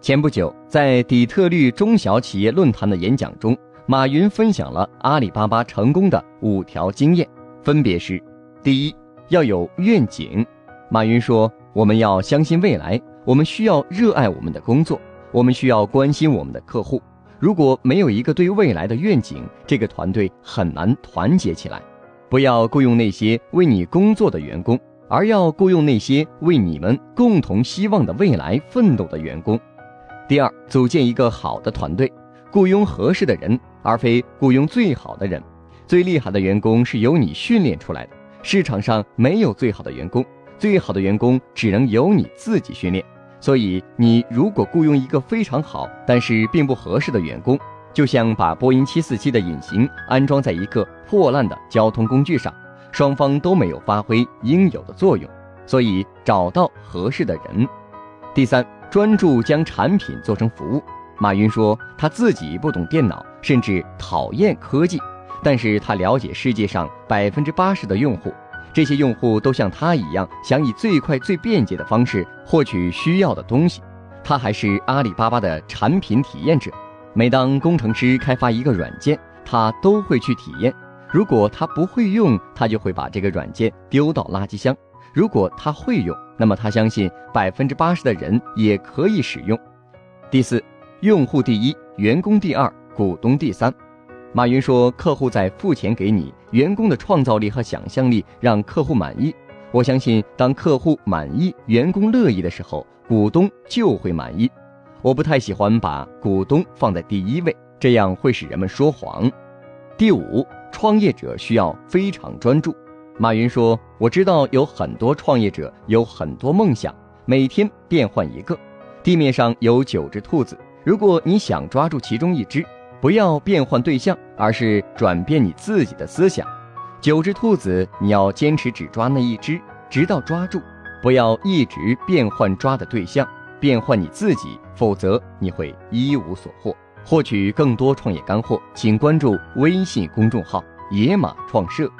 前不久，在底特律中小企业论坛的演讲中，马云分享了阿里巴巴成功的五条经验，分别是：第一，要有愿景。马云说：“我们要相信未来，我们需要热爱我们的工作，我们需要关心我们的客户。如果没有一个对未来的愿景，这个团队很难团结起来。不要雇佣那些为你工作的员工，而要雇佣那些为你们共同希望的未来奋斗的员工。”第二，组建一个好的团队，雇佣合适的人，而非雇佣最好的人。最厉害的员工是由你训练出来的。市场上没有最好的员工，最好的员工只能由你自己训练。所以，你如果雇佣一个非常好但是并不合适的员工，就像把波音747的引擎安装在一个破烂的交通工具上，双方都没有发挥应有的作用。所以，找到合适的人。第三。专注将产品做成服务。马云说，他自己不懂电脑，甚至讨厌科技，但是他了解世界上百分之八十的用户，这些用户都像他一样，想以最快最便捷的方式获取需要的东西。他还是阿里巴巴的产品体验者。每当工程师开发一个软件，他都会去体验。如果他不会用，他就会把这个软件丢到垃圾箱。如果他会用，那么他相信百分之八十的人也可以使用。第四，用户第一，员工第二，股东第三。马云说，客户在付钱给你，员工的创造力和想象力让客户满意。我相信，当客户满意，员工乐意的时候，股东就会满意。我不太喜欢把股东放在第一位，这样会使人们说谎。第五，创业者需要非常专注。马云说：“我知道有很多创业者有很多梦想，每天变换一个。地面上有九只兔子，如果你想抓住其中一只，不要变换对象，而是转变你自己的思想。九只兔子，你要坚持只抓那一只，直到抓住，不要一直变换抓的对象，变换你自己，否则你会一无所获。获取更多创业干货，请关注微信公众号‘野马创社’。”